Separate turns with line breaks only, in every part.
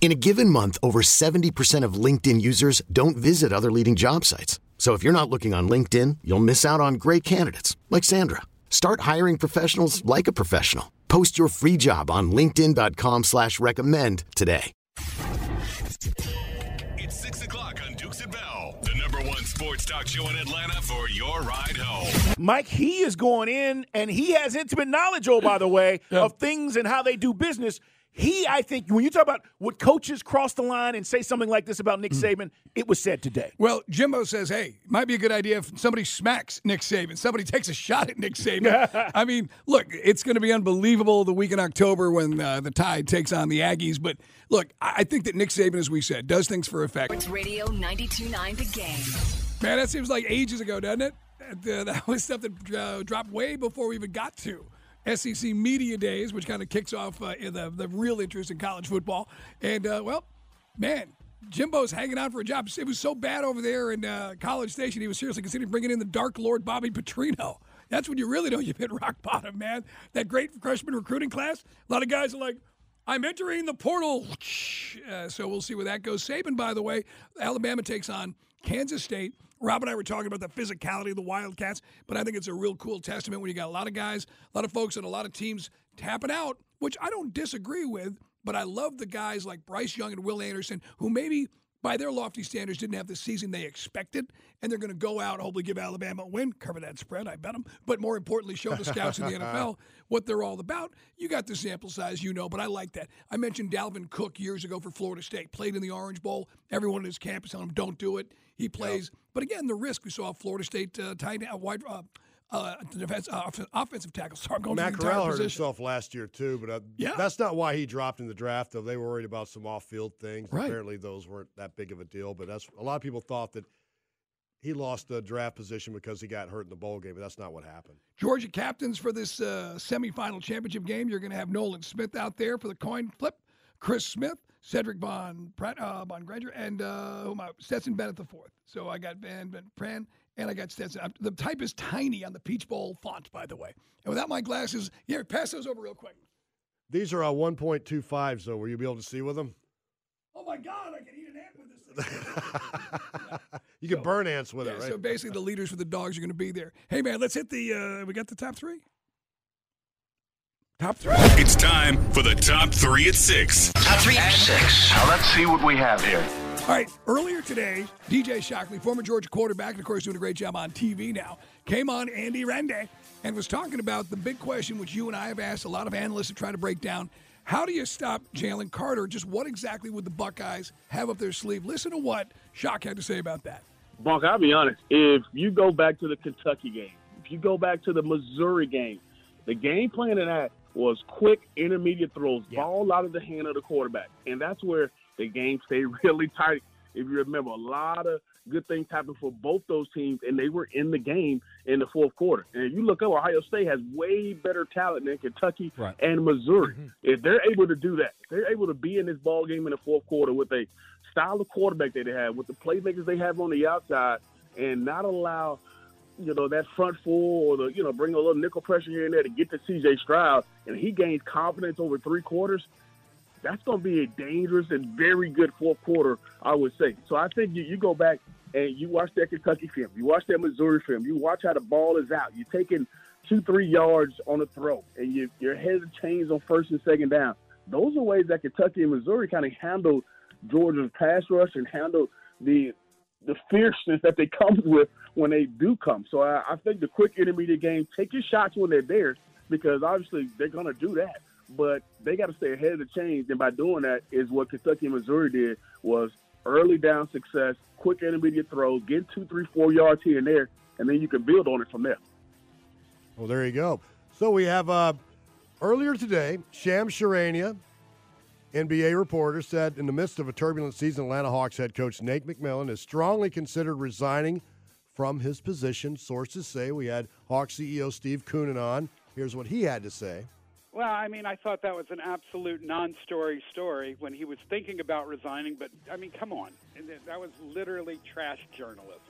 In a given month, over 70% of LinkedIn users don't visit other leading job sites. So if you're not looking on LinkedIn, you'll miss out on great candidates like Sandra. Start hiring professionals like a professional. Post your free job on LinkedIn.com slash recommend today.
It's 6 o'clock on Dukes and Bell, the number one sports talk show in Atlanta for your ride home.
Mike, he is going in and he has intimate knowledge, oh, by the way, of things and how they do business. He, I think, when you talk about would coaches cross the line and say something like this about Nick Saban, it was said today.
Well, Jimbo says, hey, might be a good idea if somebody smacks Nick Saban, somebody takes a shot at Nick Saban. I mean, look, it's going to be unbelievable the week in October when uh, the Tide takes on the Aggies. But look, I I think that Nick Saban, as we said, does things for effect.
Sports Radio 92.9 The Game.
Man, that seems like ages ago, doesn't it? That, uh, that was stuff that uh, dropped way before we even got to SEC Media Days, which kind of kicks off uh, the, the real interest in college football. And, uh, well, man, Jimbo's hanging out for a job. It was so bad over there in uh, College Station, he was seriously considering bringing in the Dark Lord Bobby Petrino. That's when you really know you've hit rock bottom, man. That great freshman recruiting class, a lot of guys are like, I'm entering the portal. Uh, so we'll see where that goes. Saban, by the way, Alabama takes on Kansas State. Rob and I were talking about the physicality of the Wildcats, but I think it's a real cool testament when you got a lot of guys, a lot of folks, and a lot of teams tapping out, which I don't disagree with. But I love the guys like Bryce Young and Will Anderson, who maybe by their lofty standards didn't have the season they expected, and they're going to go out hopefully give Alabama a win, cover that spread, I bet them. But more importantly, show the scouts in the NFL what they're all about. You got the sample size, you know, but I like that. I mentioned Dalvin Cook years ago for Florida State, played in the Orange Bowl. Everyone in his campus telling him, don't do it. He plays. But again, the risk we saw Florida State uh, tight end, wide, uh, uh, defense, uh, offensive tackle. Sorry, I'm going
Matt
through the entire
Corral hurt
position.
himself last year too, but uh,
Yeah.
that's not why he dropped in the draft. Though they were worried about some off-field things.
Right.
Apparently, those weren't that big of a deal. But that's a lot of people thought that he lost the draft position because he got hurt in the bowl game, but that's not what happened.
Georgia captains for this uh, semifinal championship game. You're going to have Nolan Smith out there for the coin flip, Chris Smith, Sedrick Van Pran, uh, Von Granger, and uh, who am I? Stetson Bennett the fourth. So I got Van Van Pran and I got Stetson. I'm- The type is tiny on the Peach Bowl font, by the way. And without my glasses, yeah, pass those over real quick.
These are uh, 1.25s, though. Will you be able to see with them?
Oh my God, I can eat an ant with this. thing.
You can burn ants with
yeah,
it, right?
So basically, the leaders for the dogs are going to be there. Hey man, let's hit the. Uh, we got the top three. Top three.
It's time for the top three at six.
Top three at six. Now let's see what we have here.
All right, earlier today, DJ Shockley, former Georgia quarterback, and of course doing a great job on TV now, came on Andy Rende and was talking about the big question which you and I have asked a lot of analysts to try to break down. How do you stop Jalen Carter? Just what exactly would the Buckeyes have up their sleeve? Listen to what Shock had to say about that.
Bonk, I'll be honest. If you go back to the Kentucky game, if you go back to the Missouri game, the game plan in that was quick intermediate throws, ball out of the hand of the quarterback. And that's where the game stayed really tight. If you remember, a lot of good things happened for both those teams, and they were in the game in the fourth quarter. And if you look up, Ohio State has way better talent than Kentucky
Right.
and Missouri. Mm-hmm. If they're able to do that, they're able to be in this ball game in the fourth quarter with a style of quarterback that they have, with the playmakers they have on the outside, and not allow, you know, that front four or the, you know, bring a little nickel pressure here and there to get to C.J. Stroud, and he gains confidence over three quarters. That's going to be a dangerous and very good fourth quarter, I would say. So I think you, you go back and you watch that Kentucky film, you watch that Missouri film, you watch how the ball is out. You're taking two, three yards on a throw, and you, your head change on first and second down. Those are ways that Kentucky and Missouri kind of handled Georgia's pass rush and handle the the fierceness that they come with when they do come. So I, I think the quick intermediate game, take your shots when they're there, because obviously they're going to do that. But they got to stay ahead of the change, and by doing that is what Kentucky and Missouri did was early down success, quick intermediate throws, get two, three, four yards here and there, and then you can build on it from there.
Well, there you go. So we have uh, earlier today, Shams Charania NBA reporter said in the midst of a turbulent season, Atlanta Hawks head coach Nate McMillan is strongly considered resigning from his position. Sources say we had Hawks CEO Steve Koonin on. Here's what he had to say.
Well, I mean, I thought that was an absolute non-story story when he was thinking about resigning. But I mean, come on, that was literally trash journalism.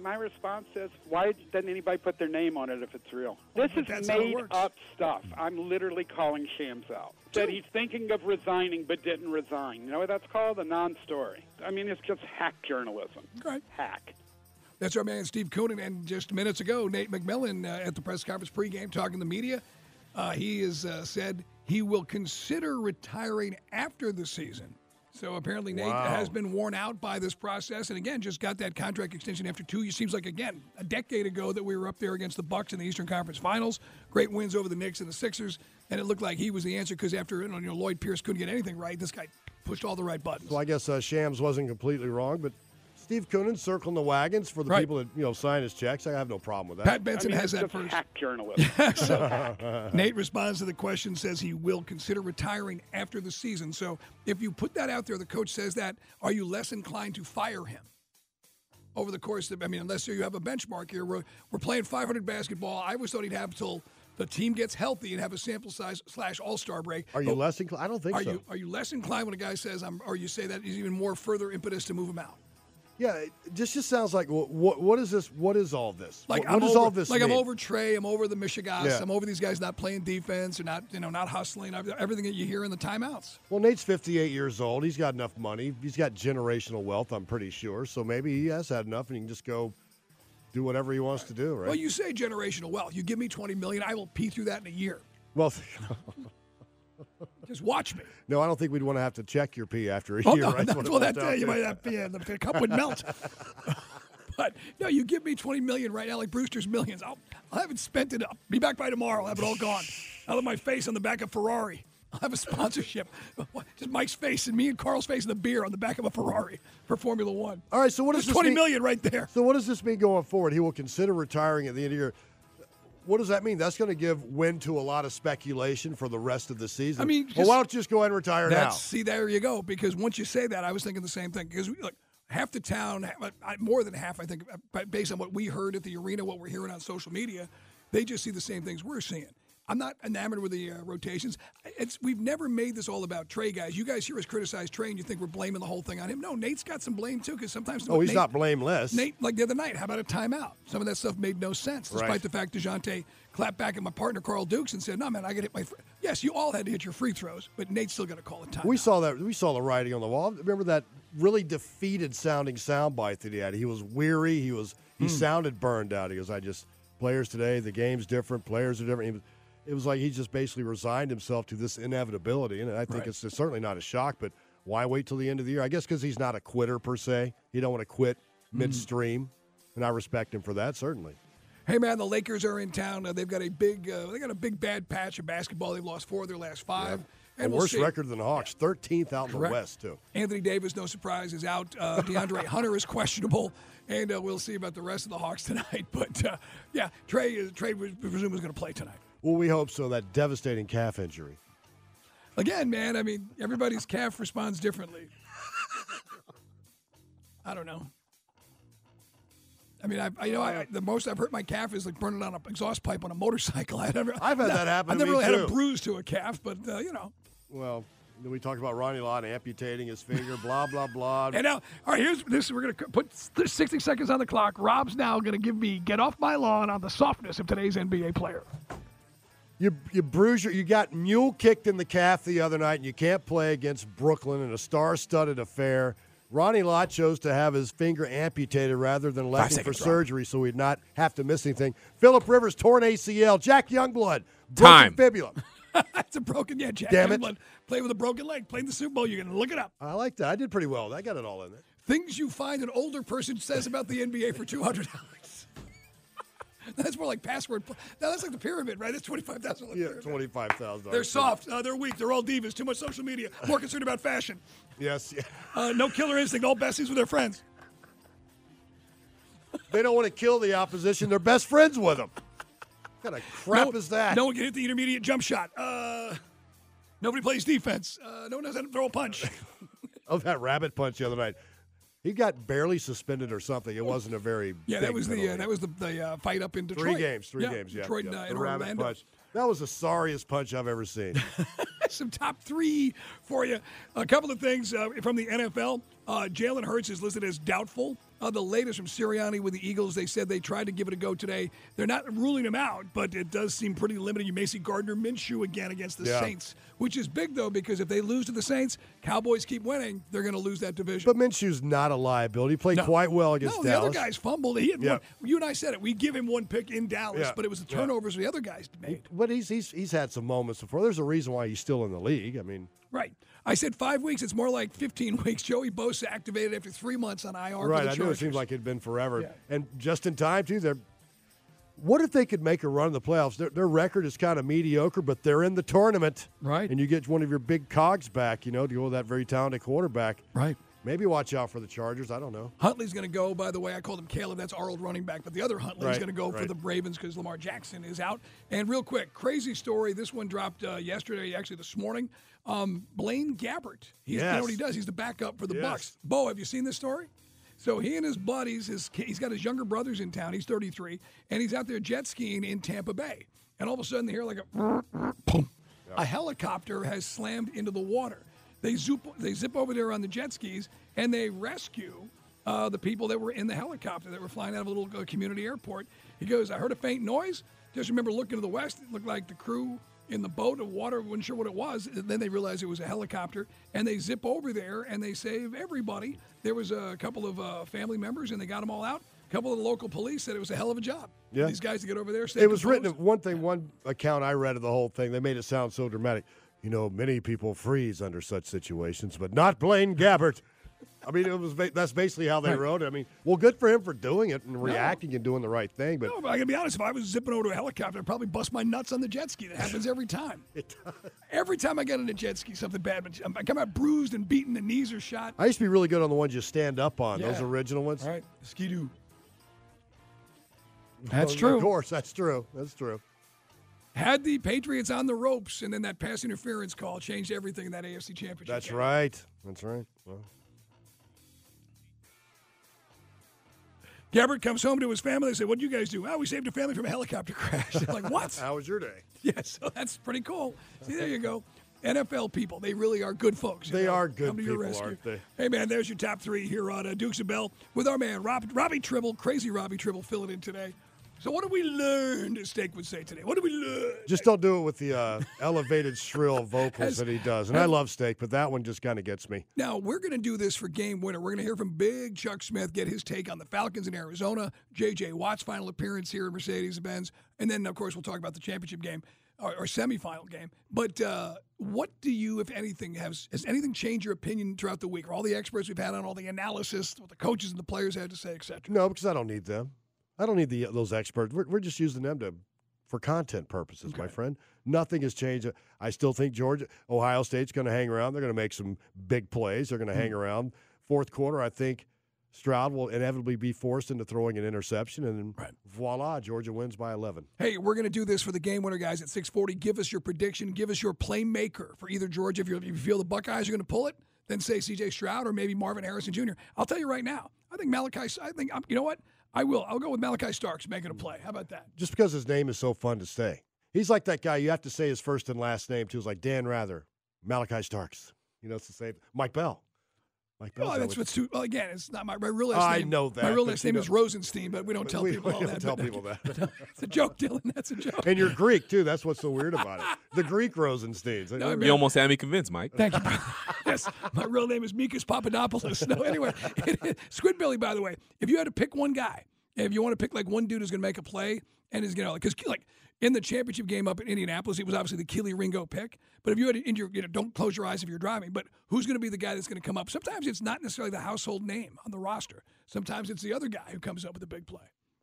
My response is, why doesn't anybody put their name on it if it's real? This is made up stuff. I'm literally calling Shams out. That he's thinking of resigning but didn't resign. You know what that's called? A non-story. I mean, it's just hack journalism.
Right.
Hack.
That's our man Steve Koonin. And just minutes ago, Nate McMillan uh, at the press conference pregame talking to the media. Uh, he has uh, said he will consider retiring after the season. So apparently Nate
Wow.
has been worn out by this process, and again, just got that contract extension after two. It seems like again a decade ago that we were up there against the Bucks in the Eastern Conference Finals. Great wins over the Knicks and the Sixers, and it looked like he was the answer because after you know, Lloyd Pierce couldn't get anything right, this guy pushed all the right buttons.
So I guess uh, Shams wasn't completely wrong, but Steve Koonin circling the wagons for the
Right.
people that you know sign his checks. I have no problem with that.
Pat Benson
I mean,
has
it's
that
just
first.
hack journalism.
So, Nate responds to the question, says he will consider retiring after the season. So if you put that out there, the coach says that, are you less inclined to fire him? Over the course of, I mean, unless you have a benchmark here, we're, we're playing 500 basketball. I always thought he'd have till the team gets healthy and have a sample size slash all star break.
Are you
But
less inclined? I don't think
are
so.
you are you less inclined when a guy says I'm, or you say that is even more further impetus to move him out?
Yeah, this just sounds like what what, what is this? What is all this?
Like
what,
I'm
what
over,
all this
like
mean?
I'm over Trey, I'm over the Michigas,
Yeah.
I'm over these guys not playing defense or not, you know, not hustling. Everything that you hear in the timeouts.
Well, Nate's 58 years old. He's got enough money. He's got generational wealth. I'm pretty sure. So maybe he has had enough, and he can just go do whatever he wants to do, right?
Well, you say generational wealth. You give me 20 million, I will pee through that in a year.
Well,
Just watch me.
no, I don't think we'd want to have to check your pee after a
Oh,
year.
no,
right?
well, that uh, you might have, yeah, the, the cup would melt. but no, you give me 20 million right now, like Brewster's millions. I'll, I'll have it spent it up. Be back by tomorrow. I'll have it all gone. I'll have my face on the back of Ferrari. I'll have a sponsorship. Just Mike's face and me and Carl's face and the beer on the back of a Ferrari for Formula One.
All right, so what
There's
does this
20
mean?
million right there.
So what does this mean going forward? He will consider retiring at the end of the year. What does that mean? That's going to give wind to a lot of speculation for the rest of the season.
I mean,
well, why don't you just go ahead and retire now?
See, there you go. Because once you say that, I was thinking the same thing. Because look, half the town, more than half, I think, uh, based on what we heard at the arena, what we're hearing on social media, they just see the same things we're seeing. I'm not enamored with the uh, rotations. It's we've never made this all about Trey, guys. You guys hear us criticize Trey, and you think we're blaming the whole thing on him. No, Nate's got some blame too, because sometimes
Oh, he's
Nate-
not blameless.
Nate, like the other night, how about a timeout? Some of that stuff made no sense, despite
Right.
the fact DeJounte clapped back at my partner Carl Dukes and said, "No, man, I got to hit my." Fr-. Yes, you all had to hit your free throws, but Nate's still got to call a timeout.
We saw that. We saw the writing on the wall. Remember that really defeated sounding soundbite that he had. He was weary. He was. He
Hmm.
sounded burned out. He goes, "I just players today. The game's different. Players are different." He was, it was like he just basically resigned himself to this inevitability, and I think
Right.
it's certainly not a shock. But why wait till the end of the year? I guess because he's not a quitter per se. He don't want to quit
Hmm.
midstream, and I respect him for that certainly.
Hey man, the Lakers are in town. Uh, they've got a big, uh, they got a big bad patch of basketball. They've lost four of their last five.
A
And we'll
worse
see.
record than the Hawks, 13th out in
Correct.
the West too.
Anthony Davis, no surprise, is out. Uh, DeAndre Hunter is questionable, and uh, we'll see about the rest of the Hawks tonight. But uh, yeah, Trey, Trey, we presume is going to play tonight.
Well, we hope so. That devastating calf injury.
Again, man, I mean, everybody's calf responds differently. I don't know. I mean, I, I you know, I, the most I've hurt my calf is like burning on an exhaust pipe on a motorcycle. I never,
I've had that happen
I've never really had a bruise to a calf, but uh, you know.
Well, then we talked about Ronnie Lott amputating his finger, blah blah blah.
And now, all right, here's this. We're going to put 60 seconds on the clock. Rob's now going to give me get off my lawn on the softness of today's NBA player.
You you bruise your, you got mule kicked in the calf the other night, and you can't play against Brooklyn in a star-studded affair. Ronnie Lott chose to have his finger amputated rather than electing for
seconds, Rob.
surgery, so he'd not have to miss anything. Philip Rivers torn ACL. Jack Youngblood broken
Time.
fibula.
That's a broken, yeah, Jack
Damn it.
Youngblood played with a broken leg. Played in the Super Bowl. You're going to look it up.
I like that. I did pretty well. I got it all in there.
Things you find an older person says about the NBA for two hundred dollars. that's more like password. pl- No, that's like the pyramid, right? That's twenty five thousand.
Yeah, twenty-five thousand.
They're soft. Uh, they're weak. They're all divas. Too much social media. More concerned about fashion.
Yes, yeah.
Uh, no killer instinct. All besties with their friends.
They don't want to kill the opposition. They're best friends with them. What kind of crap
no,
is that?
No one can hit the intermediate jump shot. Uh, Nobody plays defense. Uh, no one knows how to throw a punch.
Oh, that rabbit punch the other night. He got barely suspended or something. It wasn't a very
yeah, that was the uh, that was the, the uh, fight up in Detroit.
three games. Three
Yeah,
games. Yeah,
Detroit
yeah.
and, uh,
the rabbit
Orlando.
punch. That was the sorriest punch I've ever seen.
Some top three for you. A couple of things uh, from the NFL. Uh, Jalen Hurts is listed as doubtful. Uh, the latest from Sirianni with the Eagles, they said they tried to give it a go today. They're not ruling him out, but it does seem pretty limited. You may see Gardner Minshew again against the
Yeah.
Saints, which is big though because if they lose to the Saints, Cowboys keep winning, they're going to lose that division.
but Minshew's not a liability. He played
No.
quite well against
no, the
Dallas.
other guys fumbled. He had
Yeah.
one, you and I said it. We give him one pick in Dallas,
Yeah.
but it was the turnovers the other guys made.
But he's, he's he's had some moments before. There's a reason why he's still in the league. I mean,
Right. I said five weeks. It's more like 15 weeks. Joey Bosa activated after three months on IR.
right? I knew it seems like it'd been forever,
Yeah.
and just in time too. They're. What if they could make a run in the playoffs? Their, their record is kind of mediocre, but they're in the tournament,
Right.
And you get one of your big cogs back, you know, to go with that very talented quarterback.
Right.
Maybe watch out for the Chargers. I don't know.
Huntley's going to go, by the way. I called him Caleb. That's our old running back. But the other Huntley's
Right,
going to go for the Ravens because Lamar Jackson is out. And real quick, crazy story. This one dropped uh, yesterday, actually this morning. Um, Blaine Gabbert. He's, You know what he does? He's the backup for the
Yes.
Bucs. Bo, have you seen this story? So he and his buddies, his he's got his younger brothers in town. He's 33, and he's out there jet skiing in Tampa Bay. And all of a sudden, they hear like a boom. A helicopter has slammed into the water. They zip, they zip over there on the jet skis, and they rescue uh, the people that were in the helicopter that were flying out of a little uh, community airport. He goes, I heard a faint noise. Just remember looking to the west. It looked like the crew in the boat of water, wasn't sure what it was. And then they realized it was a helicopter, and they zip over there and they save everybody. There was a couple of uh, family members, and they got them all out. A couple of the local police said it was a hell of a job.
Yeah.
These guys to get over there.
It was written. One thing, one account I read of the whole thing, they made it sound so dramatic. You know, many people freeze under such situations, but not Blaine Gabbert. I mean, it was ba- that's basically how they
Right.
wrote it. I mean, well, good for him for doing it and reacting and doing the right thing. But
No, but I gotta be honest. If I was zipping over to a helicopter, I'd probably bust my nuts on the jet ski. That happens every time. it does. Every time I get on a jet ski, something bad. But I come out bruised and beaten. The knees are shot.
I used to be really good on the ones you stand up on, those original ones.
All right, ski-doo.
Well,
That's true.
Of course, that's true. That's true.
Had the Patriots on the ropes, and then that pass interference call changed everything in that AFC Championship.
That's
game.
right. That's right. Well,
Gabbert comes home to his family. They say, "What would you guys do?" Oh, we saved a family from a helicopter crash. They're like, what?
how was your day?
yeah, so that's pretty cool. See, there you go. NFL people, they really are good folks.
They
know,
are good
come to your
people,
rescue.
aren't they?
Hey, man, there's your top three here on uh, Dukes of Bell with our man, Rob, Robbie Tribble, crazy Robbie Tribble, filling in today. So, what did we learn, as Steak would say today? What did we learn?
Just don't do it with the uh, elevated, shrill vocals
Has-
that he does. And I love Steak, but that one just kind of gets me.
Now, we're going to do this for game winner. We're going to hear from Big Chuck Smith, get his take on the Falcons in Arizona, J.J. Watt's final appearance here at Mercedes Benz. And then, of course, we'll talk about the championship game or, or semifinal game. But uh, what do you, if anything, has, has anything changed your opinion throughout the week? Or all the experts we've had on, all the analysis, what the coaches and the players had to say, etc.?
No, because I don't need them. I don't need the those experts. We're, we're just using them to for content purposes, my friend. Nothing has changed. I still think Georgia, Ohio State's going to hang around. They're going to make some big plays. They're going to
Hmm.
hang around. Fourth quarter, I think Stroud will inevitably be forced into throwing an interception, and then voila, Georgia wins by 11.
Hey, we're going to do this for the game winner, guys, at 640. Give us your prediction. Give us your playmaker for either Georgia. If, if you feel the Buckeyes are going to pull it, then say C.J. Stroud or maybe Marvin Harrison Jr. I'll tell you right now, I think Malaki, I think, um, you know what? I will. I'll go with Malaki Starks making a play. How about that?
Just because his name is so fun to say. He's like that guy. You have to say his first and last name too. It's like Dan Rather, Malaki Starks. You know, it's the same. Mike Bell. Mike Bell.
Well, that's what's too. Well, again, it's not my, my real last
I
name.
know that,
My real last name
know-
is Rosenstein, but we don't tell
we,
people
we
all
don't
that.
tell people that.
it's a joke, Dylan. That's a joke.
and you're Greek too. That's what's so weird about it. The Greek Rosensteins.
No, I mean-
You almost had me convinced, Mike.
Thank you. yes, my real name is Mikas Papadopoulos. No, anyway, Squidbilly. By the way, if you had to pick one guy, if you want to pick like one dude who's going to make a play and is going to because like in the championship game up in Indianapolis, it was obviously the Kelee Ringo pick. But if you had in your, you know, don't close your eyes if you're driving. But who's going to be the guy that's going to come up? Sometimes it's not necessarily the household name on the roster. Sometimes it's the other guy who comes up with a big play.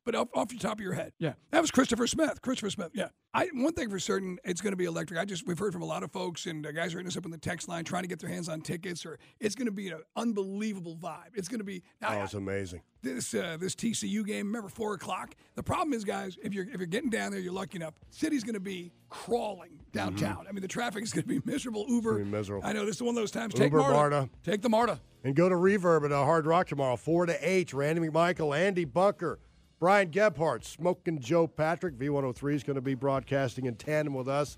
But off, off the top of your head, yeah, that was Christopher Smith. Christopher Smith, yeah. I one thing for certain, it's going to be electric. I just we've heard from a lot of folks and uh, guys are hitting us up on the text line trying to get their hands on tickets, or it's going to be an unbelievable vibe. It's going to be.
Now, oh, it's amazing.
This uh, this TCU game. Remember four o'clock. The problem is, guys, if you're if you're getting down there, you're lucky enough. City's going to be crawling downtown. Mm-hmm. I mean, the traffic is going to be miserable. Uber,
be miserable.
I know this is one of those times.
Uber,
Take MARTA.
MARTA.
Take the MARTA.
And go to Reverb at a Hard Rock tomorrow, four to eight. Randy McMichael, Andy Bunker. Brian Gebhardt, Smoking Joe Patrick, V103 is going to be broadcasting in tandem with us.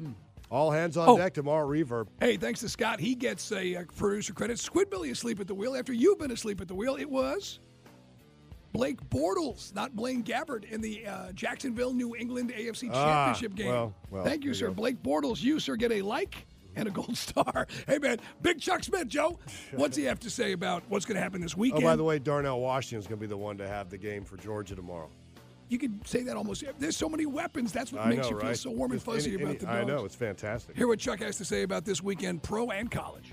Mm. All hands on
Oh.
deck tomorrow, Reverb.
Hey, thanks to Scott. He gets a uh, producer credit. Squidbilly asleep at the wheel. After you've been asleep at the wheel, it was Blake Bortles, not Blaine Gabbert, in the uh, Jacksonville, New England AFC
Ah,
Championship game.
well, well,
Thank you, sir. Blake Bortles, you, sir, get a like and a gold star. Hey, man, Big Chuck Smith, Joe. What's he have to say about what's going to happen this weekend?
Oh, by the way, Darnell Washington's going to be the one to have the game for Georgia tomorrow.
you could say that almost. There's so many weapons. That's what
I
makes
know,
you feel so warm and fuzzy
any-
about
any-
the
I know, it's fantastic.
Hear what Chuck has to say about this weekend, pro and college.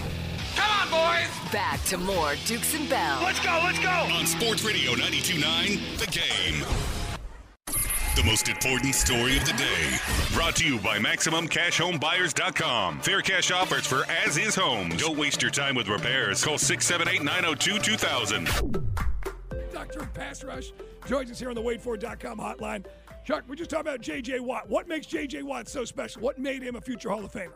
Back to more Dukes and Bell.
Let's go, let's go. On Sports Radio 92.9, The Game. The most important story of the day. Brought to you by MaximumCashHomeBuyers.com. Fair cash offers for as is homes. Don't waste your time with repairs. Call 678 902 2000.
Dr. Pass Rush joins us here on the WaitFor.com hotline. Chuck, we're just talking about J.J. Watt. What makes J.J. Watt so special? What made him a future Hall of Famer?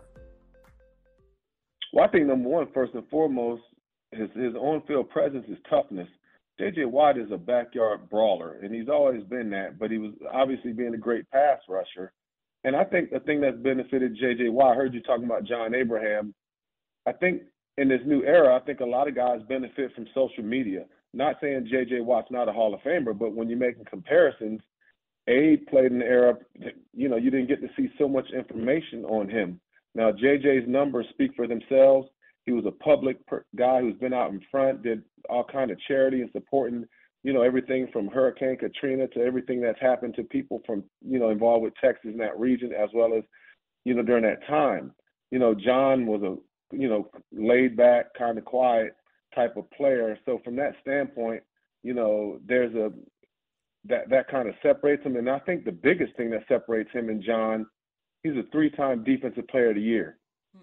Well, I think number one, first and foremost, his his on-field presence, his toughness. J.J. Watt is a backyard brawler, and he's always been that. But he was obviously being a great pass rusher, and I think the thing that's benefited J.J. Watt. I heard you talking about John Abraham. I think in this new era, I think a lot of guys benefit from social media. Not saying J.J. Watt's not a Hall of Famer, but when you're making comparisons, Abe played in the era, you know, you didn't get to see so much information on him. Now, JJ's numbers speak for themselves. He was a public per- guy who's been out in front, did all kind of charity and supporting, you know, everything from Hurricane Katrina to everything that's happened to people from, you know, involved with Texas in that region, as well as, you know, during that time. You know, John was a, you know, laid back, kind of quiet type of player. So from that standpoint, you know, there's a that that kind of separates him. And I think the biggest thing that separates him and John, he's a three-time Defensive Player of the Year.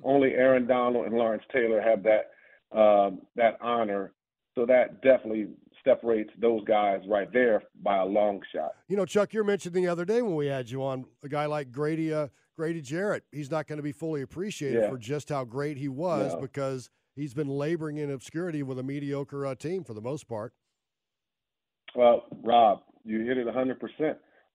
Only Aaron Donald and Lawrence Taylor have that um, that honor. So that definitely separates those guys right there by a long shot.
You know, Chuck, you mentioned the other day when we had you on a guy like Grady uh, Grady Jarrett. He's not going to be fully appreciated
Yeah.
for just how great he was
No.
because he's been laboring in obscurity with a mediocre uh, team for the most part.
Well, Rob, you hit it 100%.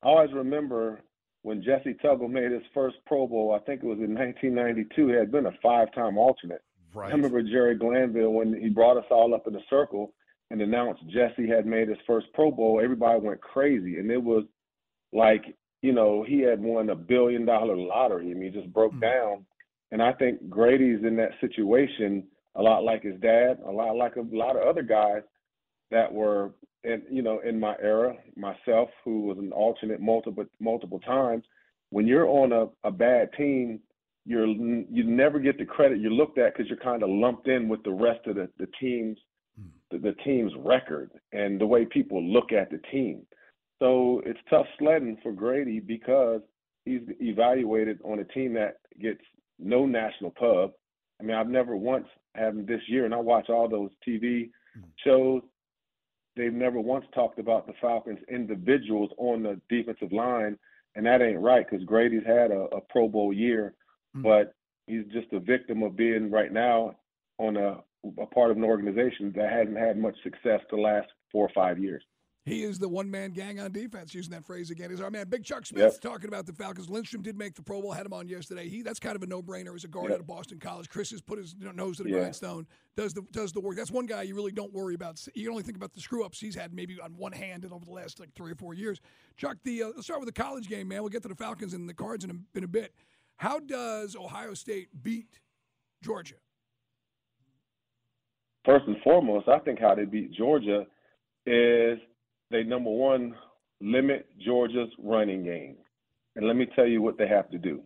I always remember when Jessie Tuggle made his first Pro Bowl, I think it was in 1992, he had been a five time alternate.
Right.
I remember Jerry Glanville when he brought us all up in a circle and announced Jesse had made his first Pro Bowl. Everybody went crazy, and it was like you know he had won a billion dollar lottery. I mean, he just broke hmm. down. And I think Grady's in that situation a lot like his dad, a lot like a lot of other guys that were in you know in my era, myself who was an alternate multiple multiple times. When you're on a, a bad team you're you never get the credit you're looked at because you're kind of lumped in with the rest of the the team's hmm. the, the team's record and the way people look at the team. So it's tough sledding for Grady because he's evaluated on a team that gets no national pub. I mean, I've never once had him this year, and I watch all those TV hmm. shows. They've never once talked about the Falcons individuals on the defensive line, and that ain't right because Grady's had a, a Pro Bowl year, mm. but he's just a victim of being right now on a, a part of an organization that hasn't had much success the last four or five years.
He is the one man gang on defense, using that phrase again. Is our man Big Chuck Smith
Yep.
talking about the Falcons. Lindstrom did make the Pro Bowl, had him on yesterday. He that's kind of a no brainer as a guard
Yep.
out of Boston College. Chris has put his nose to the
Yeah.
grindstone, does the does the work. That's one guy you really don't worry about. You only think about the screw ups he's had maybe on one hand and over the last like three or four years. Chuck, the uh, let's start with the college game, man. We'll get to the Falcons and the Cards in a, in a bit. How does Ohio State beat Georgia?
first and foremost, I think how they beat Georgia is they number one limit Georgia's running game, and let me tell you what they have to do.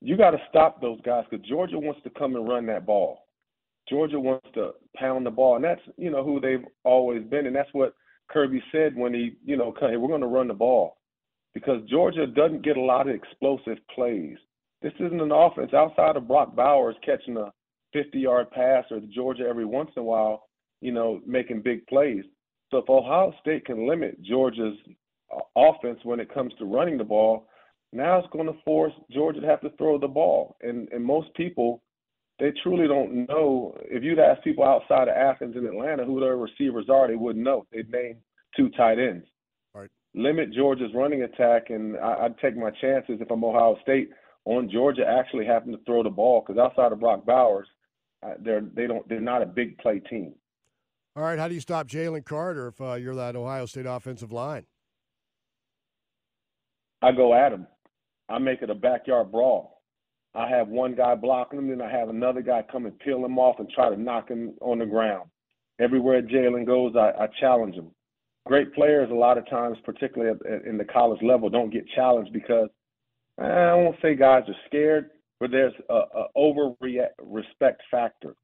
You got to stop those guys because Georgia wants to come and run that ball. Georgia wants to pound the ball, and that's you know who they've always been, and that's what Kirby said when he you know hey, we're going to run the ball because Georgia doesn't get a lot of explosive plays. This isn't an offense outside of Brock Bowers catching a 50-yard pass or Georgia every once in a while, you know, making big plays. So if Ohio State can limit Georgia's uh, offense when it comes to running the ball, now it's going to force Georgia to have to throw the ball. And and most people, they truly don't know. If you'd ask people outside of Athens and Atlanta who their receivers are, they wouldn't know. They'd name two tight ends.
Right.
Limit Georgia's running attack, and I, I'd take my chances if I'm Ohio State on Georgia actually having to throw the ball because outside of Brock Bowers, uh, they're they don't they're not a big play team.
All right, how do you stop Jalen Carter if uh, you're that Ohio State offensive line?
I go at him. I make it a backyard brawl. I have one guy blocking him, then I have another guy come and peel him off and try to knock him on the ground. Everywhere Jalen goes, I, I challenge him. Great players, a lot of times, particularly in the college level, don't get challenged because eh, I won't say guys are scared, but there's a, a over respect factor.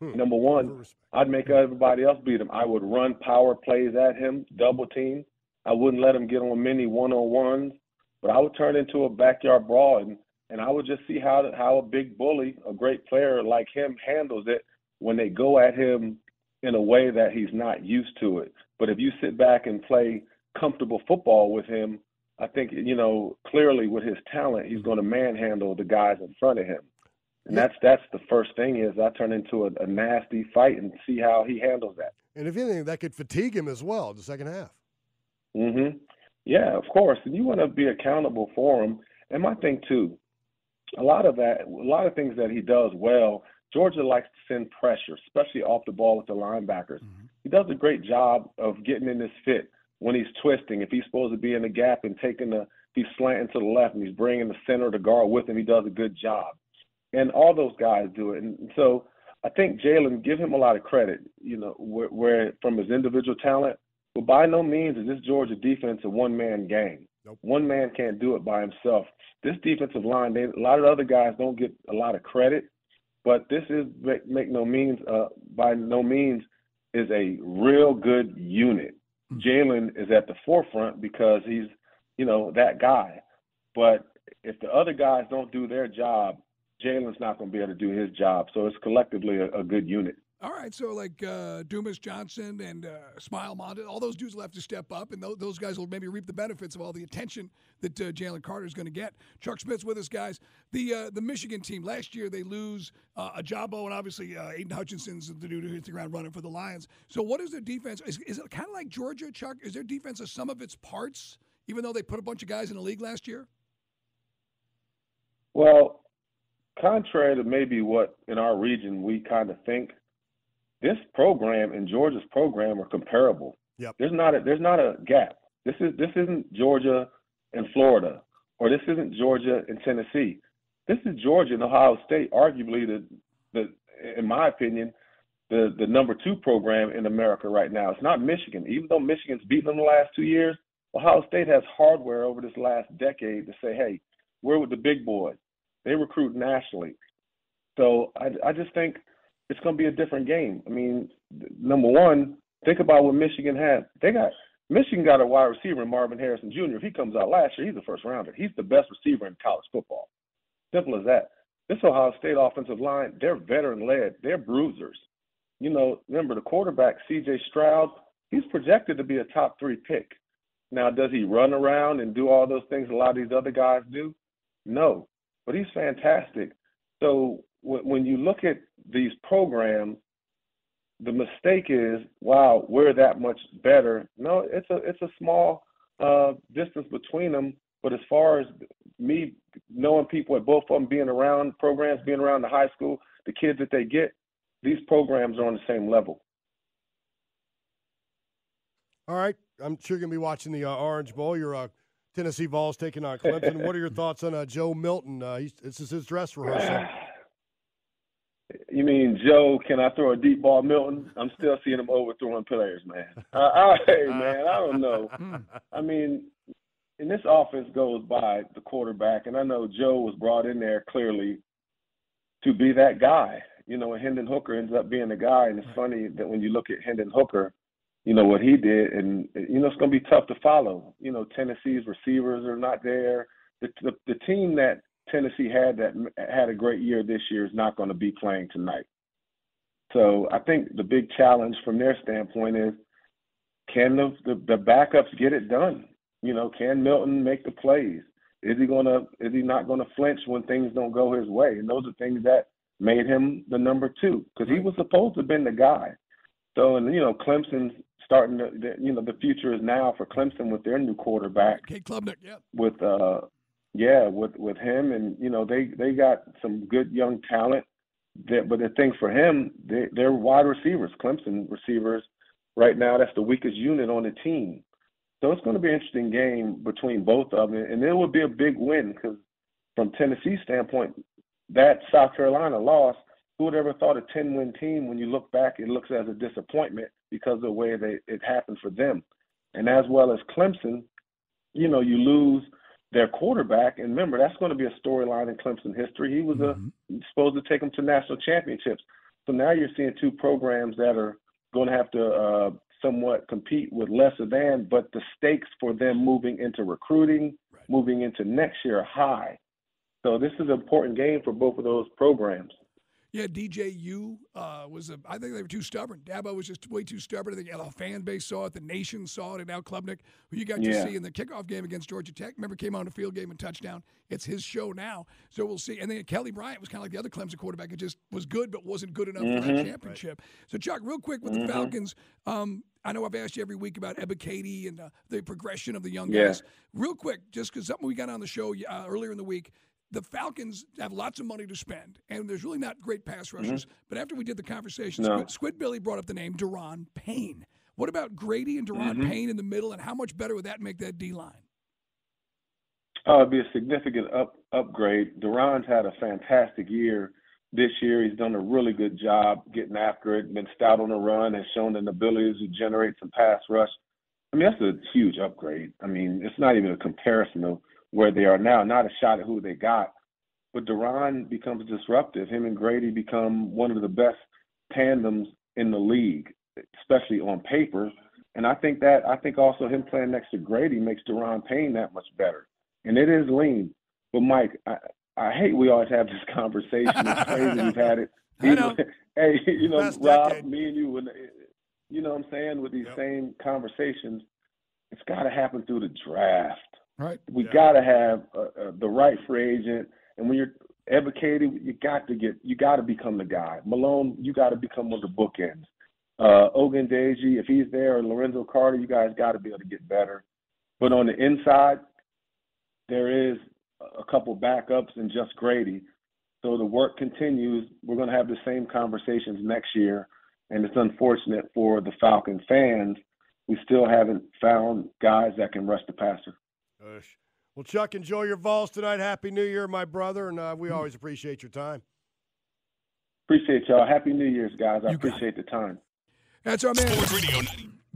Number one, I'd make everybody else beat him. I would run power plays at him, double team. I wouldn't let him get on many one on ones, but I would turn into a backyard brawl, and, and I would just see how how a big bully, a great player like him, handles it when they go at him in a way that he's not used to it. But if you sit back and play comfortable football with him, I think you know clearly with his talent, he's going to manhandle the guys in front of him. And that's that's the first thing is I turn into a, a nasty fight and see how he handles that.
And if anything, that could fatigue him as well the second half.
Mm-hmm. Yeah, of course. And you want to be accountable for him. And my thing too, a lot of that, a lot of things that he does well. Georgia likes to send pressure, especially off the ball with the linebackers. He does a great job of getting in this fit when he's twisting. If he's supposed to be in the gap and taking the, he's slanting to the left and he's bringing the center of the guard with him, he does a good job. And all those guys do it. And so I think Jalen, give him a lot of credit, you know, where, where from his individual talent. But by no means is this Georgia defense a one man gang. One man can't do it by himself. This defensive line, they, a lot of other guys don't get a lot of credit, but this is make, make no means uh, by no means is a real good unit. Jalen is at the forefront because he's, you know, that guy. But if the other guys don't do their job, Jalen's not going to be able to do his job. So it's collectively a, a good unit.
All right, so like uh, Dumas Johnson and uh, Smael Mondon, all those dudes will have to step up, and those, those guys will maybe reap the benefits of all the attention that uh, Jalen Carter is going to get. Chuck Smith's with us, guys. The uh, the Michigan team last year they lose uh, Ojabo and obviously uh, Aidan Hutchinson's the dude who hits the ground running for the Lions. So what is their defense? Is, is it kind of like Georgia, Chuck? Is their defense a sum of its parts, even though they put a bunch of guys in the league last year?
Well, contrary to maybe what in our region we kind of think, this program and Georgia's program are comparable.
Yep.
There's not a there's not a gap. This is this isn't Georgia and Florida, or this isn't Georgia and Tennessee. This is Georgia and Ohio State, arguably the the in my opinion, the the number two program in America right now. It's not Michigan. Even though Michigan's beaten them the last two years, Ohio State has hardware over this last decade to say, hey, we're with the big boys. They recruit nationally. So I, I just think it's going to be a different game. I mean, number one, think about what Michigan had. They got Michigan got a wide receiver in Marvin Harrison Jr. If he comes out last year, he's a first rounder. He's the best receiver in college football. Simple as that. This Ohio State offensive line, they're veteran led. They're bruisers. You know, remember the quarterback, CJ Stroud, he's projected to be a top three pick. Now, does he run around and do all those things a lot of these other guys do? No, but he's fantastic. So when you look at these programs, the mistake is, wow, we're that much better. No, it's a it's a small uh, distance between them. But as far as me knowing people at both of them being around programs, being around the high school, the kids that they get, these programs are on the same level.
All right, I'm sure you're gonna be watching the uh, Orange Bowl. Your uh, Tennessee Vols taking on Clemson. what are your thoughts on uh, Joe Milton? Uh, this is his dress rehearsal.
You mean Joe? Can I throw a deep ball, Milton? I'm still seeing him overthrowing players, man. Hey, man, I don't know. I mean, and this offense goes by the quarterback, and I know Joe was brought in there clearly to be that guy. You know, Hendon Hooker ends up being the guy, and it's funny that when you look at Hendon Hooker, you know what he did, and you know it's going to be tough to follow. You know, Tennessee's receivers are not there. The, the the team that Tennessee had that had a great year this year is not going to be playing tonight. So I think the big challenge from their standpoint is can the, the, the backups get it done? You know, can Milton make the plays? Is he gonna is he not gonna flinch when things don't go his way? And those are things that made him the number two because he was supposed to have been the guy. So and you know Clemson's starting to you know the future is now for Clemson with their new quarterback.
Cade Klubnik, yeah.
With uh yeah, with with him, and you know they they got some good young talent. That, but the thing for him, they, they're wide receivers, Clemson receivers. Right now, that's the weakest unit on the team. So it's going to be an interesting game between both of them, and it will be a big win because from Tennessee's standpoint, that South Carolina loss, who would ever thought a 10-win team? When you look back, it looks as a disappointment because of the way they, it happened for them, and as well as Clemson, you know, you lose – their quarterback. And remember, that's going to be a storyline in Clemson history. He was mm-hmm. a, supposed to take them to national championships. So now you're seeing two programs that are going to have to uh, somewhat compete with lesser than, but the stakes for them moving into recruiting, right. moving into next year are high. So this is an important game for both of those programs.
Yeah, DJU uh, was a. I think they were too stubborn. Dabo was just way too stubborn. I think the fan base saw it, the nation saw it, and now Klubnik, who you got yeah. to see in the kickoff game against Georgia Tech, remember came on a field game and touchdown. It's his show now, so we'll see. And then Kelly Bryant was kind of like the other Clemson quarterback. It just was good, but wasn't good enough mm-hmm. for that mm-hmm. championship. Right. So Chuck, real quick with mm-hmm. the Falcons. Um, I know I've asked you every week about Ebiketie and uh, the progression of the young guys. Yeah. Real quick, just because something we got on the show uh, earlier in the week the Falcons have lots of money to spend, and there's really not great pass mm-hmm. rushers. Mm-hmm. But after we did the conversation, no. Squid, Squid, Billy brought up the name Daron Payne. What about Grady and Daron mm-hmm. Payne in the middle, and how much better would that make that D line?
Oh, it'd be a significant up upgrade. Daron's had a fantastic year this year. He's done a really good job getting after it, been stout on the run, has shown an ability to generate some pass rush. I mean, that's a huge upgrade. I mean, it's not even a comparison of where they are now. Not a shot at who they got, but Daron becomes disruptive. Him and Grady become one of the best tandems in the league, especially on paper. And I think that I think also him playing next to Grady makes Daron Payne that much better. And it is lean. But Mike, I, I hate we always have this conversation. It's crazy we've had it.
I know.
hey, you know, Rob, decade. me and you, when you know what I'm saying, with these yep. same conversations, it's got to happen through the draft.
Right.
We yeah. got to have uh, uh, the right free agent, and when you're advocating, you got to get, you got to become the guy. Malone, you got to become one of the bookends. Uh, Ogundeji, if he's there, or Lorenzo Carter, you guys got to be able to get better. But on the inside, there is a couple backups and just Grady. So the work continues. We're going to have the same conversations next year, and it's unfortunate for the Falcon fans. We still haven't found guys that can rush the passer.
Ush. Well, Chuck, enjoy your Vols tonight. Happy New Year, my brother, and uh, we always appreciate your time.
Appreciate y'all. Happy New Year's, guys. I you appreciate the time.
That's our man.
Sports Radio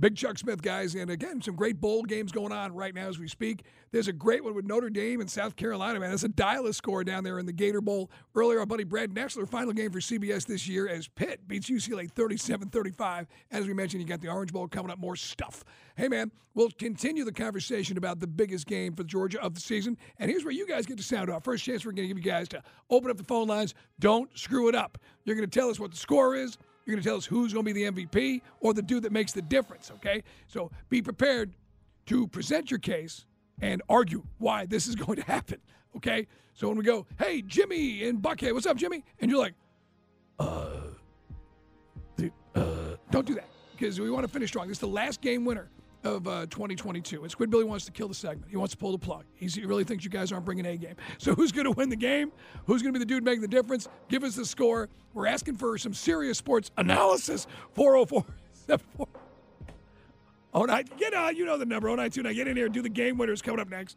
Big Chuck Smith, guys. And again, some great bowl games going on right now as we speak. There's a great one with Notre Dame and South Carolina, man. That's a dial score down there in the Gator Bowl. Earlier, our buddy Brad Nessler, final game for CBS this year as Pitt beats UCLA 37 35. As we mentioned, you got the Orange Bowl coming up, more stuff. Hey, man, we'll continue the conversation about the biggest game for Georgia of the season. And here's where you guys get to sound off. First chance we're going to give you guys to open up the phone lines. Don't screw it up. You're going to tell us what the score is. You're going to tell us who's going to be the MVP or the dude that makes the difference, okay? So be prepared to present your case and argue why this is going to happen. Okay? So when we go, hey, Jimmy in Buckhead, what's up, Jimmy? And you're like, uh, the, uh, don't do that because we want to finish strong. This is the last game winner of uh, 2022. And Squid Billy wants to kill the segment. He wants to pull the plug. He's, he really thinks you guys aren't bringing a game. So who's going to win the game? Who's going to be the dude making the difference? Give us the score. We're asking for some serious sports analysis. 404 74. Oh, nine, get on. You know the number. 0929. Get in here do the game winners coming up next.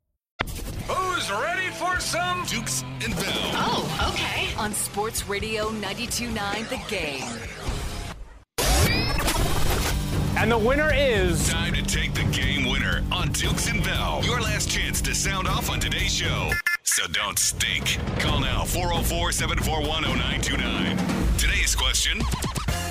Sports Radio 92.9 The Game.
And the winner is. Time to take the game winner on Dukes and Bell. Your last chance to sound off on today's show. So don't stink. Call now 404 741 0929. Today's question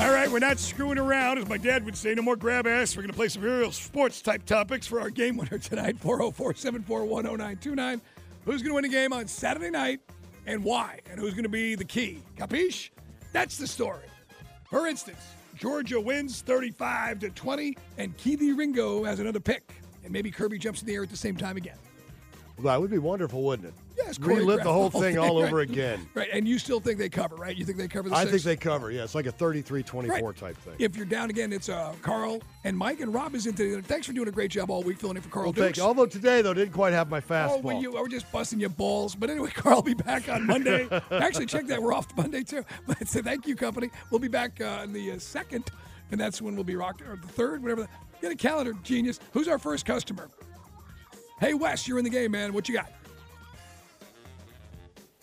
All right, we're not screwing around, as my dad would say. No more grab ass. We're going to play some real sports type topics for our game winner tonight 404 741 0929. Who's going to win the game on Saturday night and why? And who's going to be the key? Capiche? That's the story. For instance, Georgia wins 35 to 20, and Kelee Ringo has another pick. And maybe Kirby jumps in the air at the same time again.
That would be wonderful, wouldn't it?
Yes,
Relive the whole thing all over again.
Right, and you still think they cover, right? You think they cover the
I
six?
think they cover. Yeah, it's like a 33-24
Right.
type thing.
If you're down again, it's uh, Carl and Mike and Rob is in today. Thanks for doing a great job all week filling in for Carl
Well, thank
Dukes.
you. Although today, though, didn't quite have my
Oh,
fastball.
well, you, we're just busting your balls. But anyway, Carl will be back on Monday. Actually, check that. We're off Monday, too. But so thank you, company. We'll be back uh, on the uh, second, and that's when we'll be rocked, or the third, whatever. Get a calendar, genius. Who's our first customer? Hey, Wes, you're in the game, man. What you got?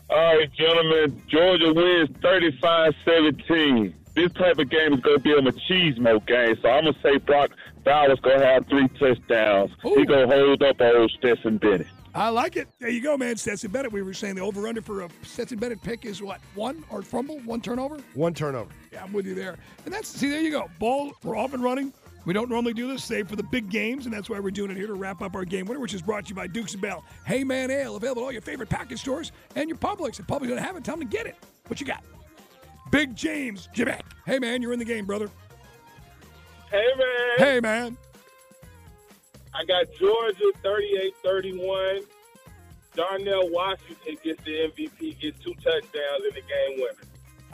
All right, gentlemen. Georgia wins 35-17. This type of game is going to be a machismo game, so I'm going to say Brock Bowers going to have three touchdowns. He going to hold up old Stetson Bennett.
I like it. There you go, man. Stetson Bennett. We were saying the over under for a Stetson Bennett pick is what? One or fumble? One turnover?
One turnover.
Yeah, I'm with you there. And that's, see, there you go. Ball, we're off and running. We don't normally do this, save for the big games, and that's why we're doing it here to wrap up our game winner, which is brought to you by Dukes and Bell. Hey Man Ale, available at all your favorite package stores and your Publix. If Publix don't have it, tell them to get it. What you got? Big James, Jimmy. Hey man, you're in the game, brother.
Hey, man.
Hey man.
I got Georgia 38-31. Darnell Washington gets the MVP, gets two touchdowns in the game winner.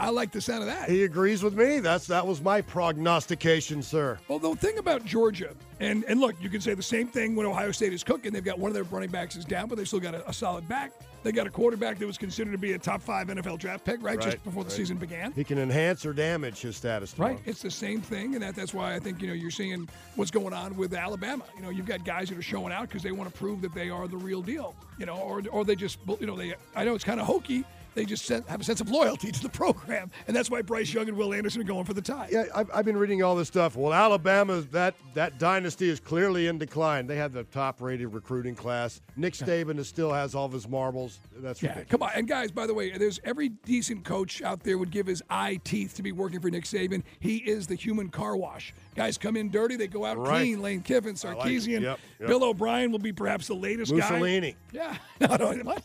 I like the sound of that.
He agrees with me. That's that was my prognostication, sir.
Well, the thing about Georgia, and and look, you can say the same thing when Ohio State is cooking. They've got one of their running backs is down, but they still got a, a solid back. They got a quarterback that was considered to be a top five NFL draft pick, right, just before the season began.
He can enhance or damage his status.
Right, it's the same thing, and that, that's why I think you know you're seeing what's going on with Alabama. You know, you've got guys that are showing out because they want to prove that they are the real deal. You know, or or they just you know they. I know it's kind of hokey. They just have a sense of loyalty to the program, and that's why Bryce Young and Will Anderson are going for the tie.
Yeah, I've, I've been reading all this stuff. Well, Alabama, that that dynasty is clearly in decline. They have the top-rated recruiting class. Nick Saban is, still has all of his marbles. That's
Yeah,
ridiculous.
come on. And guys, by the way, there's every decent coach out there would give his eye teeth to be working for Nick Saban. He is the human car wash. Guys come in dirty, they go out
Right.
clean. Lane Kiffin,
I like.
Sarkisian,
Yep, yep.
Bill O'Brien will be perhaps the latest
Mussolini.
guy. Mussolini. Yeah. No, no, what?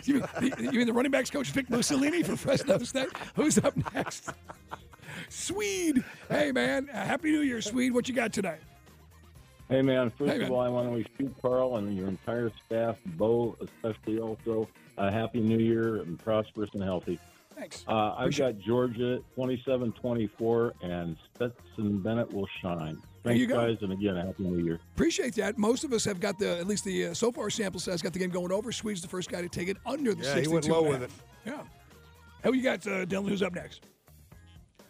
You, mean, you mean the running backs coach Vic Mussolini for Fresno State? Who's up next? Swede. Hey, man. Uh, Happy New Year, Swede. What you got today?
Hey, man. First
Hey, man.
of all, I want to wish you, Carl, and your entire staff, Bo especially, also a happy new year and prosperous and healthy.
Thanks.
Uh, I've got Georgia 27 24, and Stetson Bennett will shine.
There
Thanks,
you go.
guys, and again, a happy new year.
Appreciate that. Most of us have got the, at least the uh, so far sample size, got the game going over. Swede's the first guy to take it under the
Yeah, he went low with
half. Yeah. Hey, you got uh, Dylan? Who's up next?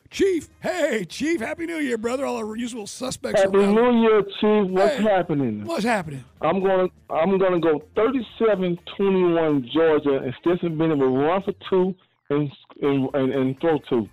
Chief. Hey, Chief. Happy New Year, brother. All our usual suspects
Happy
around.
New Year, Chief. What's
Hey,
happening?
What's happening?
I'm going. to I'm going to go 37-21 Georgia, and Stetson Bennett will run for two and and, and, and throw two.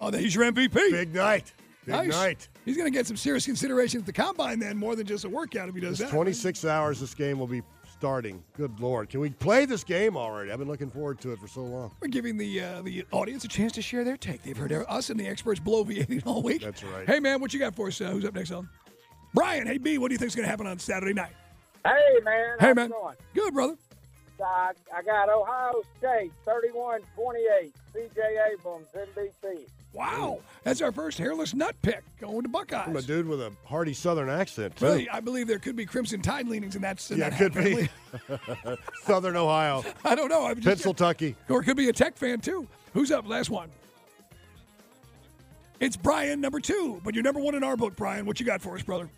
Oh, he's your MVP.
Big night. Big
Nice.
night.
He's going to get some serious consideration at the combine then, more than just a workout if he does
It's
that.
26 hours this game will be starting. Good Lord. Can we play this game already? I've been looking forward to it for so long.
We're giving the uh, the audience a chance to share their take. They've heard us and the experts bloviating all week.
That's right.
Hey, man, what you got for us? Uh, who's up next, on? Brian, hey, B, what do you think's going to happen on Saturday night?
Hey, man.
Hey,
how's
man.
going?
Good, brother.
I, I got Ohio State 31 28. CJ Abrams, MVP.
Wow. That's our first hairless nut pick going to
From a dude with a hearty Southern accent. too.
Really, I believe there could be Crimson Tide leanings in that. In
yeah,
that
could be. Southern Ohio.
I don't know. I'm just
Pennsylvania.
Or it could be a Tech fan, too. Who's up? Last one. It's Brian, number two. But you're number one in our book, Brian. What you got for us, brother?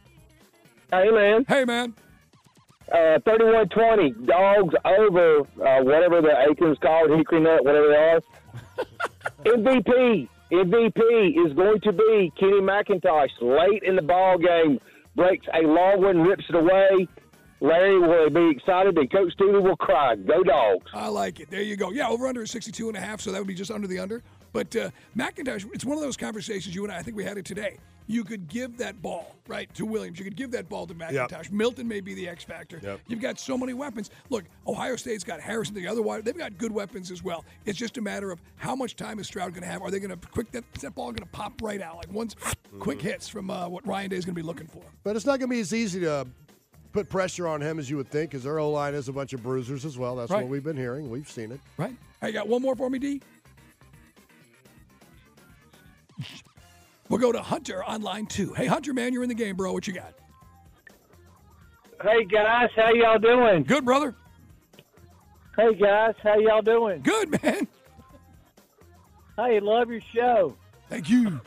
Hey, man.
Hey, man.
Uh, 31-20. Dogs over uh, whatever the Aikens called, Hickory Nut, whatever they are. MVP. MVP is going to be Kenny McIntosh late in the ball game. Breaks a long one, rips it away. Larry will be excited, and Coach Stevie will cry. Go dogs.
I like it. There you go. Yeah, over under is 62 and a half, so that would be just under the under. But uh, McIntosh, it's one of those conversations you and I, I think we had it today. You could give that ball, right, to Williams. You could give that ball to McIntosh. Milton may be the X factor.
Yep.
You've got so many weapons. Look, Ohio State's got Harrison, the other wide. They've got good weapons as well. It's just a matter of how much time is Stroud going to have. Are they going to quick that, is that ball going to pop right out? Like one's quick hits from uh, what Ryan Day is going to be looking for.
But it's not going to be as easy to put pressure on him as you would think, because their O line is a bunch of bruisers as well. That's
Right.
what we've been hearing. We've seen it.
Right. Hey, you got one more for me, D? We'll go to Hunter on line two. Hey, Hunter, man, you're in the game, bro. What you got?
Hey, guys. How y'all doing?
Good, brother.
Hey, guys. How y'all doing?
Good, man.
Hey, love your show.
Thank you.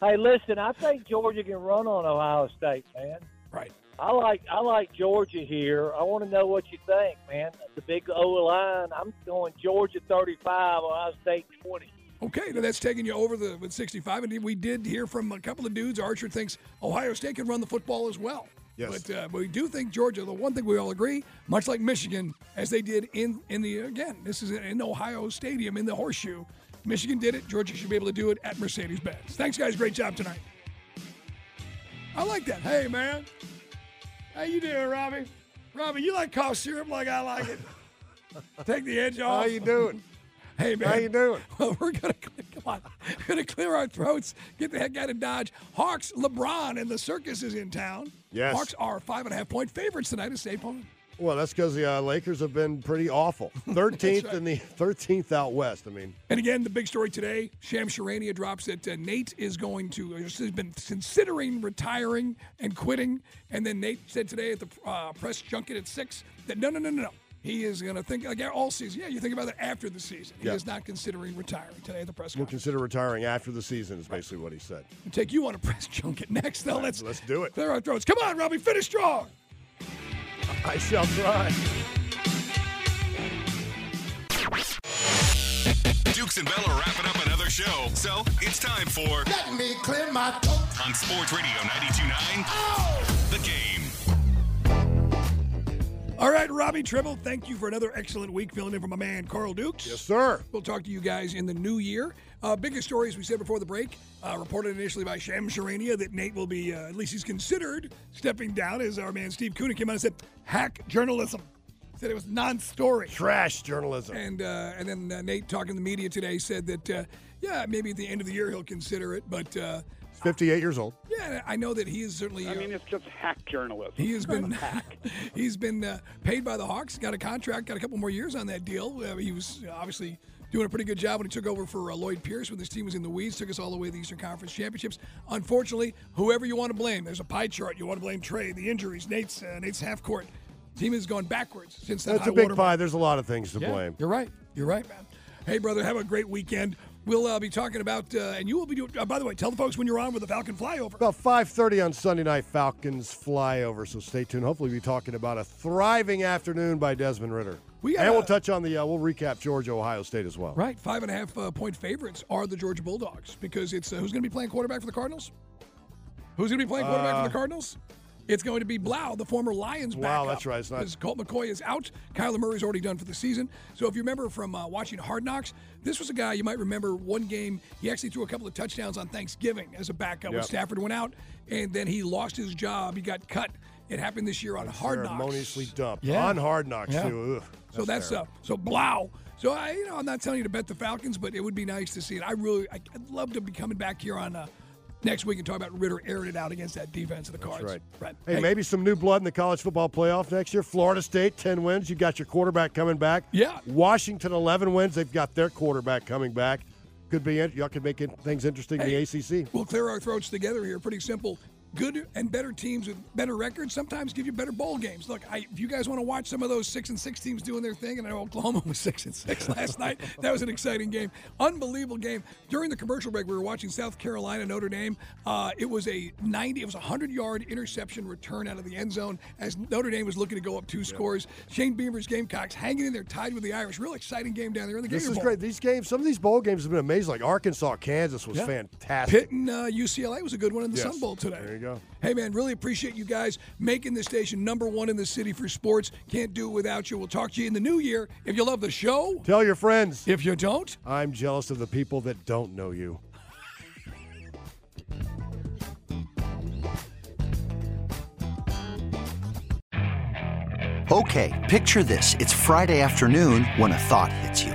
Hey, listen, I think Georgia can run on Ohio State, man.
Right.
I like I like Georgia here. I want to know what you think, man. The big O line. I'm going Georgia 35, Ohio State 20.
Okay, now that's taking you over the with 65, and we did hear from a couple of dudes. Archer thinks Ohio State can run the football as well.
Yes.
But, uh, but we do think Georgia. The one thing we all agree, much like Michigan, as they did in in the again, this is in Ohio Stadium in the Horseshoe. Michigan did it. Georgia should be able to do it at Mercedes-Benz. Thanks, guys. Great job tonight. I like that. Hey, man. How you doing, Robbie? Robbie, you like cough syrup like I like it. Take the edge off.
How you doing?
Hey, man.
How you doing?
Well, we're gonna come on. We're gonna clear our throats. Get the heck out of Dodge. Hawks, LeBron, and the circus is in town.
Yes.
Hawks are five and a half point favorites tonight at State Farm.
Well, that's because the uh, Lakers have been pretty awful. 13th
right.
in the 13th out west. I mean,
And again, the big story today: Shams Charania drops that uh, Nate is going to uh, has been considering retiring and quitting. And then Nate said today at the uh, press junket at six that no, no, no, no, no. He is going to think like all season. Yeah, you think about it after the season. He
Yeah.
is not considering retiring today at the press
We'll
conference.
consider retiring after the season, is basically what he said.
We'll take you on a press junket next. Though, let's
let's do it.
Clear our throats. Come on, Robbie, finish strong.
I shall try.
Dukes and Bell are wrapping up another show, so it's time for
Let me clear my throat.
on Sports Radio 92.9 The Game.
All right, Robbie Tribble, thank you for another excellent week filling in for my man, Carl Dukes.
Yes, sir.
We'll talk to you guys in the new year. Uh, biggest story, as we said before the break, uh, reported initially by Shams Charania that Nate will be, uh, at least he's considered, stepping down as our man Steve Koonin came out and said, hack journalism. Said it was non-story.
Trash journalism.
And uh, and then uh, Nate talking to the media today said that, uh, yeah, maybe at the end of the year he'll consider it, but uh,
58 years old.
yeah, I know that he is certainly.
I
uh,
mean, it's just hack journalism.
He has been
hack.
he's been uh, paid by the Hawks, got a contract, got a couple more years on that deal. Uh, he was uh, obviously doing a pretty good job when he took over for uh, Lloyd Pierce when this team was in the weeds, took us all the way to the Eastern Conference Championships. Unfortunately, whoever you want to blame, there's a pie chart. You want to blame Trae, the injuries, Nate's uh, Nate's half court. Team has gone backwards since that.
That's
high
a big
water mark.
pie. There's a lot of things to
Yeah,
blame.
You're right. You're right, man. Hey, brother, have a great weekend. We'll uh, be talking about, uh, and you will be doing. Uh, by the way, tell the folks when you're on with the Falcon flyover.
About 5:30 on Sunday night, Falcons flyover. So stay tuned. Hopefully, we'll be talking about a thriving afternoon by Desmond Ridder.
We got
and we'll touch on the. Uh, we'll recap Georgia, Ohio State as well.
Right, five and a half uh, point favorites are the Georgia Bulldogs because it's uh, who's going to be playing quarterback for the Cardinals? Who's going to be playing quarterback for the Cardinals? It's going to be Blough, the former Lions
Wow,
backup.
that's right. It's not-
Because Colt McCoy is out. Kyler Murray's already done for the season. So if you remember from uh, watching Hard Knocks, this was a guy you might remember one game. He actually threw a couple of touchdowns on Thanksgiving as a backup when Stafford went out, and then he lost his job. He got cut. It happened this year on Hard Knocks.
Ceremoniously dumped
Yeah.
on Hard Knocks
Yeah.
too. Ugh,
So that's uh, so Blough. So I, you know, I'm not telling you to bet the Falcons, but it would be nice to see it. I really, I- I'd love to be coming back here on uh, next week and talk about Ridder airing it out against that defense of the Cards.
right.
Right.
Hey, maybe some new blood in the college football playoff next year. Florida State, 10 wins. You got your quarterback coming back.
Yeah.
Washington, 11 wins. They've got their quarterback coming back. Could be, in- y'all could make it, things interesting in the ACC.
We'll clear our throats together here. Pretty simple. Good and better teams with better records sometimes give you better bowl games. Look, I, if you guys want to watch some of those six and six teams doing their thing, and I know Oklahoma was six and six last night. That was an exciting game, unbelievable game. During the commercial break, we were watching South Carolina Notre Dame. Uh, it was a ninety, it was a hundred yard interception return out of the end zone as Notre Dame was looking to go up two scores. Shane Beamer's Gamecocks hanging in there, tied with the Irish. Real exciting game down there in the
game.
This
is
Bowl.
great. These games, some of these bowl games have been amazing. Like Arkansas, Kansas was
Yeah.
fantastic.
Pitt and uh, UCLA was a good one in the
Yes.
Sun Bowl today.
There you go.
Hey, man, really appreciate you guys making this station number one in the city for sports. Can't do it without you. We'll talk to you in the new year. If you love the show,
Tell your friends.
If you don't,
I'm jealous of the people that don't know you.
Okay, picture this. It's Friday afternoon when a thought hits you.